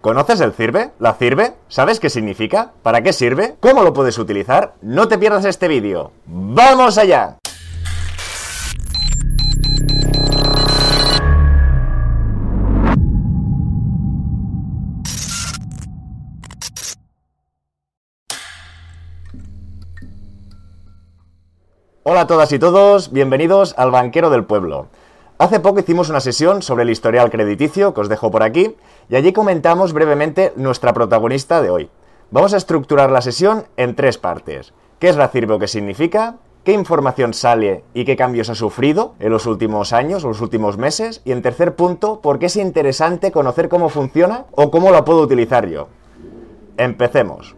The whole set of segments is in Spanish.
¿Conoces el CIRBE? ¿La CIRBE? ¿Sabes qué significa? ¿Para qué sirve? ¿Cómo lo puedes utilizar? No te pierdas este vídeo. ¡Vamos allá! Hola a todas y todos, bienvenidos al Banquero del Pueblo. Hace poco hicimos una sesión sobre el historial crediticio, que os dejo por aquí, y allí comentamos brevemente nuestra protagonista de hoy. Vamos a estructurar la sesión en tres partes. ¿Qué es la CIRBE o qué significa? ¿Qué información sale y qué cambios ha sufrido en los últimos años o los últimos meses? Y en tercer punto, ¿por qué es interesante conocer cómo funciona o cómo la puedo utilizar yo? Empecemos.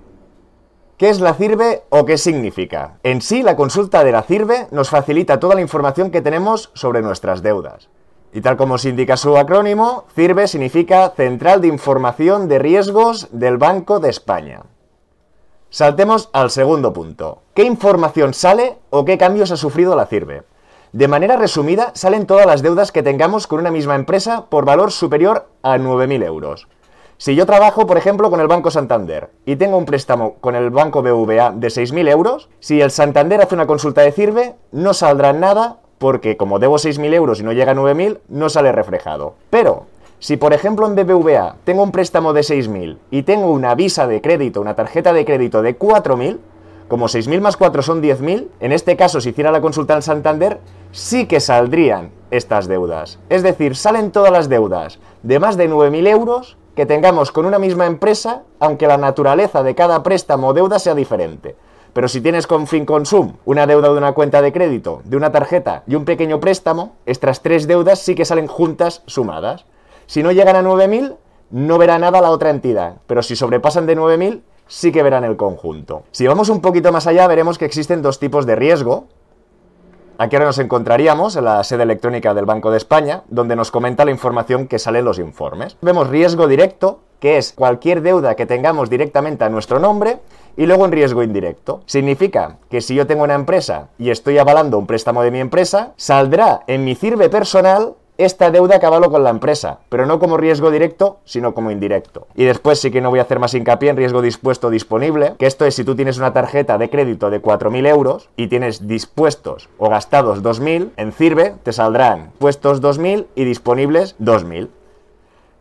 ¿Qué es la CIRBE o qué significa? En sí, la consulta de la CIRBE nos facilita toda la información que tenemos sobre nuestras deudas. Y tal como se indica su acrónimo, CIRBE significa Central de Información de Riesgos del Banco de España. Saltemos al segundo punto. ¿Qué información sale o qué cambios ha sufrido la CIRBE? De manera resumida, salen todas las deudas que tengamos con una misma empresa por valor superior a 9.000 euros. Si yo trabajo, por ejemplo, con el Banco Santander y tengo un préstamo con el Banco BVA de 6.000 euros, si el Santander hace una consulta de CIRBE, no saldrá nada porque como debo 6.000 euros y no llega a 9.000, no sale reflejado. Pero, si por ejemplo en BBVA tengo un préstamo de 6.000 y tengo una visa de crédito, una tarjeta de crédito de 4.000, como 6.000 más 4 son 10.000, en este caso si hiciera la consulta en Santander, sí que saldrían estas deudas. Es decir, salen todas las deudas de más de 9.000 euros que tengamos con una misma empresa, aunque la naturaleza de cada préstamo o deuda sea diferente. Pero si tienes con FinConsum una deuda de una cuenta de crédito, de una tarjeta y un pequeño préstamo, estas tres deudas sí que salen juntas sumadas. Si no llegan a 9.000, no verá nada la otra entidad, pero si sobrepasan de 9.000, sí que verán el conjunto. Si vamos un poquito más allá, veremos que existen dos tipos de riesgo, Aquí ahora nos encontraríamos en la sede electrónica del Banco de España, donde nos comenta la información que sale en los informes. Vemos riesgo directo, que es cualquier deuda que tengamos directamente a nuestro nombre, y luego en riesgo indirecto. Significa que si yo tengo una empresa y estoy avalando un préstamo de mi empresa, saldrá en mi CIRBE personal esta deuda acabalo con la empresa, pero no como riesgo directo, sino como indirecto. Y después sí que no voy a hacer más hincapié en riesgo dispuesto disponible, que esto es si tú tienes una tarjeta de crédito de 4.000 euros y tienes dispuestos o gastados 2.000, en CIRBE te saldrán puestos 2.000 y disponibles 2.000.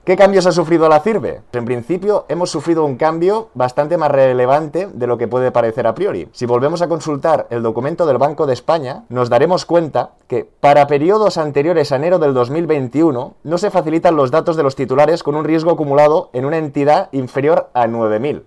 ¿Qué cambios ha sufrido la CIRBE? En principio hemos sufrido un cambio bastante más relevante de lo que puede parecer a priori. Si volvemos a consultar el documento del Banco de España, nos daremos cuenta que para periodos anteriores a enero del 2021 no se facilitan los datos de los titulares con un riesgo acumulado en una entidad inferior a 9.000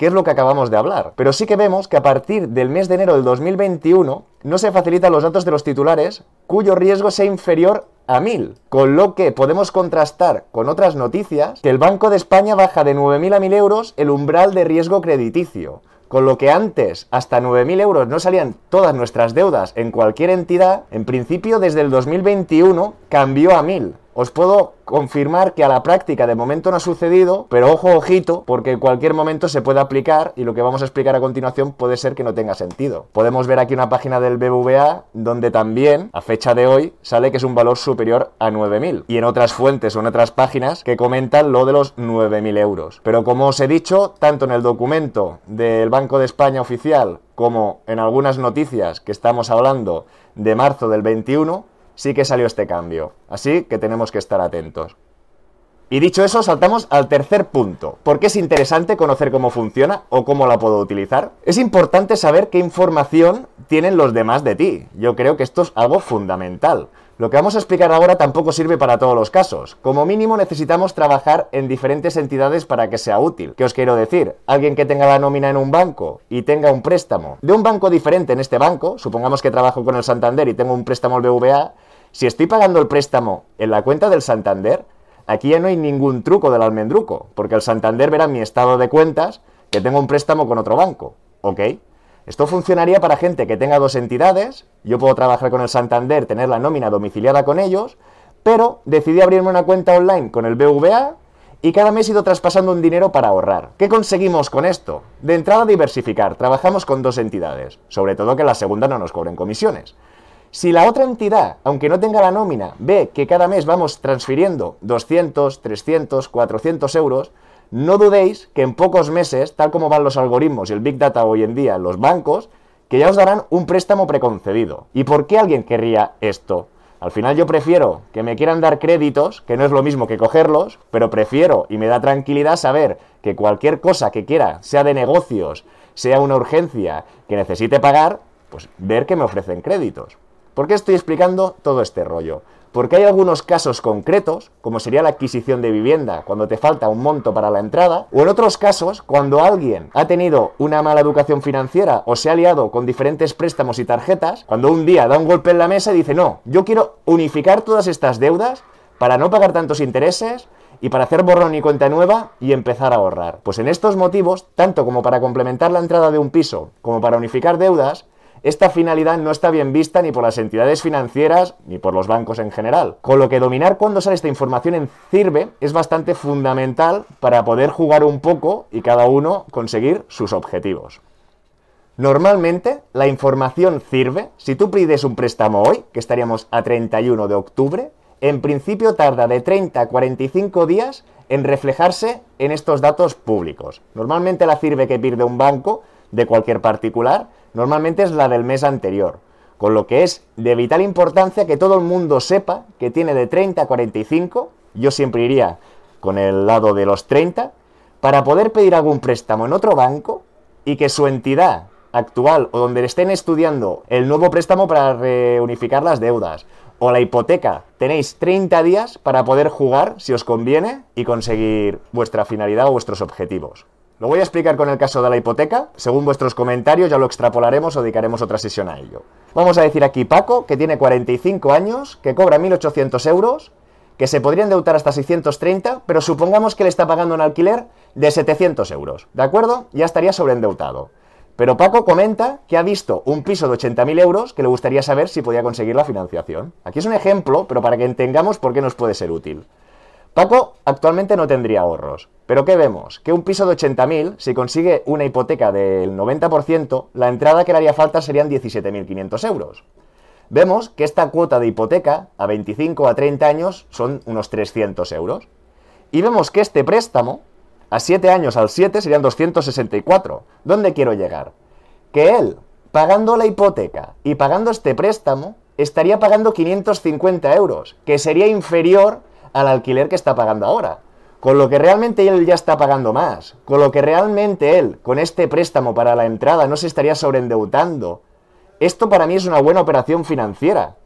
que es lo que acabamos de hablar. Pero sí que vemos que a partir del mes de enero del 2021 no se facilitan los datos de los titulares cuyo riesgo sea inferior a 1000, con lo que podemos contrastar con otras noticias que el Banco de España baja de 9.000 a 1.000 euros el umbral de riesgo crediticio. Con lo que antes hasta 9.000 euros no salían todas nuestras deudas en cualquier entidad, en principio desde el 2021 cambió a 1.000. Os puedo confirmar que a la práctica de momento no ha sucedido, pero ojo, ojito, porque en cualquier momento se puede aplicar y lo que vamos a explicar a continuación puede ser que no tenga sentido. Podemos ver aquí una página del BBVA donde también, a fecha de hoy, sale que es un valor superior a 9.000 y en otras fuentes o en otras páginas que comentan lo de los 9.000 euros. Pero como os he dicho, tanto en el documento del Banco de España oficial como en algunas noticias que estamos hablando de marzo del 21, sí que salió este cambio. Así que tenemos que estar atentos. Y dicho eso, saltamos al tercer punto. ¿Por qué es interesante conocer cómo funciona o cómo la puedo utilizar? Es importante saber qué información tienen los demás de ti. Yo creo que esto es algo fundamental. Lo que vamos a explicar ahora tampoco sirve para todos los casos. Como mínimo necesitamos trabajar en diferentes entidades para que sea útil. ¿Qué os quiero decir? Alguien que tenga la nómina en un banco y tenga un préstamo de un banco diferente en este banco, supongamos que trabajo con el Santander y tengo un préstamo al BVA, si estoy pagando el préstamo en la cuenta del Santander, aquí ya no hay ningún truco del almendruco, porque el Santander verá mi estado de cuentas que tengo un préstamo con otro banco. ¿Ok? Esto funcionaría para gente que tenga dos entidades, yo puedo trabajar con el Santander, tener la nómina domiciliada con ellos, pero decidí abrirme una cuenta online con el BVA y cada mes he ido traspasando un dinero para ahorrar. ¿Qué conseguimos con esto? De entrada diversificar, trabajamos con dos entidades, sobre todo que la segunda no nos cobren comisiones. Si la otra entidad, aunque no tenga la nómina, ve que cada mes vamos transfiriendo 200, 300, 400 euros, no dudéis que en pocos meses, tal como van los algoritmos y el Big Data hoy en día en los bancos, que ya os darán un préstamo preconcedido. ¿Y por qué alguien querría esto? Al final yo prefiero que me quieran dar créditos, que no es lo mismo que cogerlos, pero prefiero y me da tranquilidad saber que cualquier cosa que quiera, sea de negocios, sea una urgencia que necesite pagar, pues ver que me ofrecen créditos. ¿Por qué estoy explicando todo este rollo? Porque hay algunos casos concretos, como sería la adquisición de vivienda cuando te falta un monto para la entrada, o en otros casos, cuando alguien ha tenido una mala educación financiera o se ha liado con diferentes préstamos y tarjetas, cuando un día da un golpe en la mesa y dice, no, yo quiero unificar todas estas deudas para no pagar tantos intereses, y para hacer borrón y cuenta nueva y empezar a ahorrar. Pues en estos motivos, tanto como para complementar la entrada de un piso como para unificar deudas, esta finalidad no está bien vista ni por las entidades financieras ni por los bancos en general. Con lo que dominar cuándo sale esta información en CIRBE es bastante fundamental para poder jugar un poco y cada uno conseguir sus objetivos. Normalmente, la información CIRBE, si tú pides un préstamo hoy, que estaríamos a 31 de octubre, en principio tarda de 30 a 45 días en reflejarse en estos datos públicos. Normalmente la CIRBE que pide un banco de cualquier particular normalmente es la del mes anterior, con lo que es de vital importancia que todo el mundo sepa que tiene de 30 a 45, yo siempre iría con el lado de los 30, para poder pedir algún préstamo en otro banco y que su entidad actual o donde estén estudiando el nuevo préstamo para reunificar las deudas o la hipoteca, tenéis 30 días para poder jugar si os conviene y conseguir vuestra finalidad o vuestros objetivos. Lo voy a explicar con el caso de la hipoteca. Según vuestros comentarios ya lo extrapolaremos o dedicaremos otra sesión a ello. Vamos a decir aquí Paco, que tiene 45 años, que cobra 1.800 euros, que se podría endeudar hasta 630, pero supongamos que le está pagando un alquiler de 700 euros. ¿De acuerdo? Ya estaría sobreendeudado. Pero Paco comenta que ha visto un piso de 80.000 euros que le gustaría saber si podía conseguir la financiación. Aquí es un ejemplo, pero para que entendamos por qué nos puede ser útil. Paco actualmente no tendría ahorros. Pero ¿qué vemos? Que un piso de 80.000, si consigue una hipoteca del 90%, la entrada que le haría falta serían 17.500 euros. Vemos que esta cuota de hipoteca a 25 a 30 años son unos 300 euros. Y vemos que este préstamo, a 7 años al 7 serían 264. ¿Dónde quiero llegar? Que él, pagando la hipoteca y pagando este préstamo, estaría pagando 550 euros, que sería inferior al alquiler que está pagando ahora. Con lo que realmente él ya está pagando más. Con lo que realmente él, con este préstamo para la entrada, no se estaría sobreendeudando. Esto para mí es una buena operación financiera.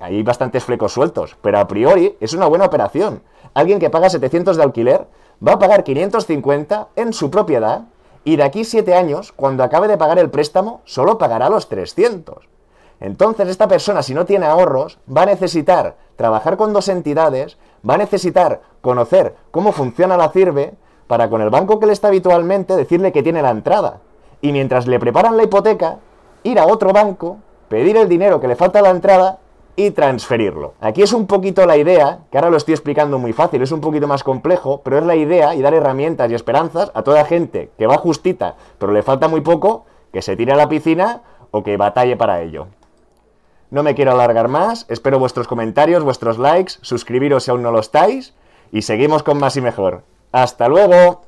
Hay, bastantes flecos sueltos, pero a priori es una buena operación. Alguien que paga 700 de alquiler va a pagar 550 en su propiedad y de aquí 7 años, cuando acabe de pagar el préstamo, solo pagará los 300. Entonces esta persona, si no tiene ahorros, va a necesitar trabajar con dos entidades, va a necesitar conocer cómo funciona la CIRBE para con el banco que le está habitualmente decirle que tiene la entrada. Y mientras le preparan la hipoteca, ir a otro banco, pedir el dinero que le falta a la entrada y transferirlo. Aquí es un poquito la idea, que ahora lo estoy explicando muy fácil, es un poquito más complejo, pero es la idea y dar herramientas y esperanzas a toda gente que va justita, pero le falta muy poco, que se tire a la piscina o que batalle para ello. No me quiero alargar más, espero vuestros comentarios, vuestros likes, suscribiros si aún no lo estáis y seguimos con más y mejor. ¡Hasta luego!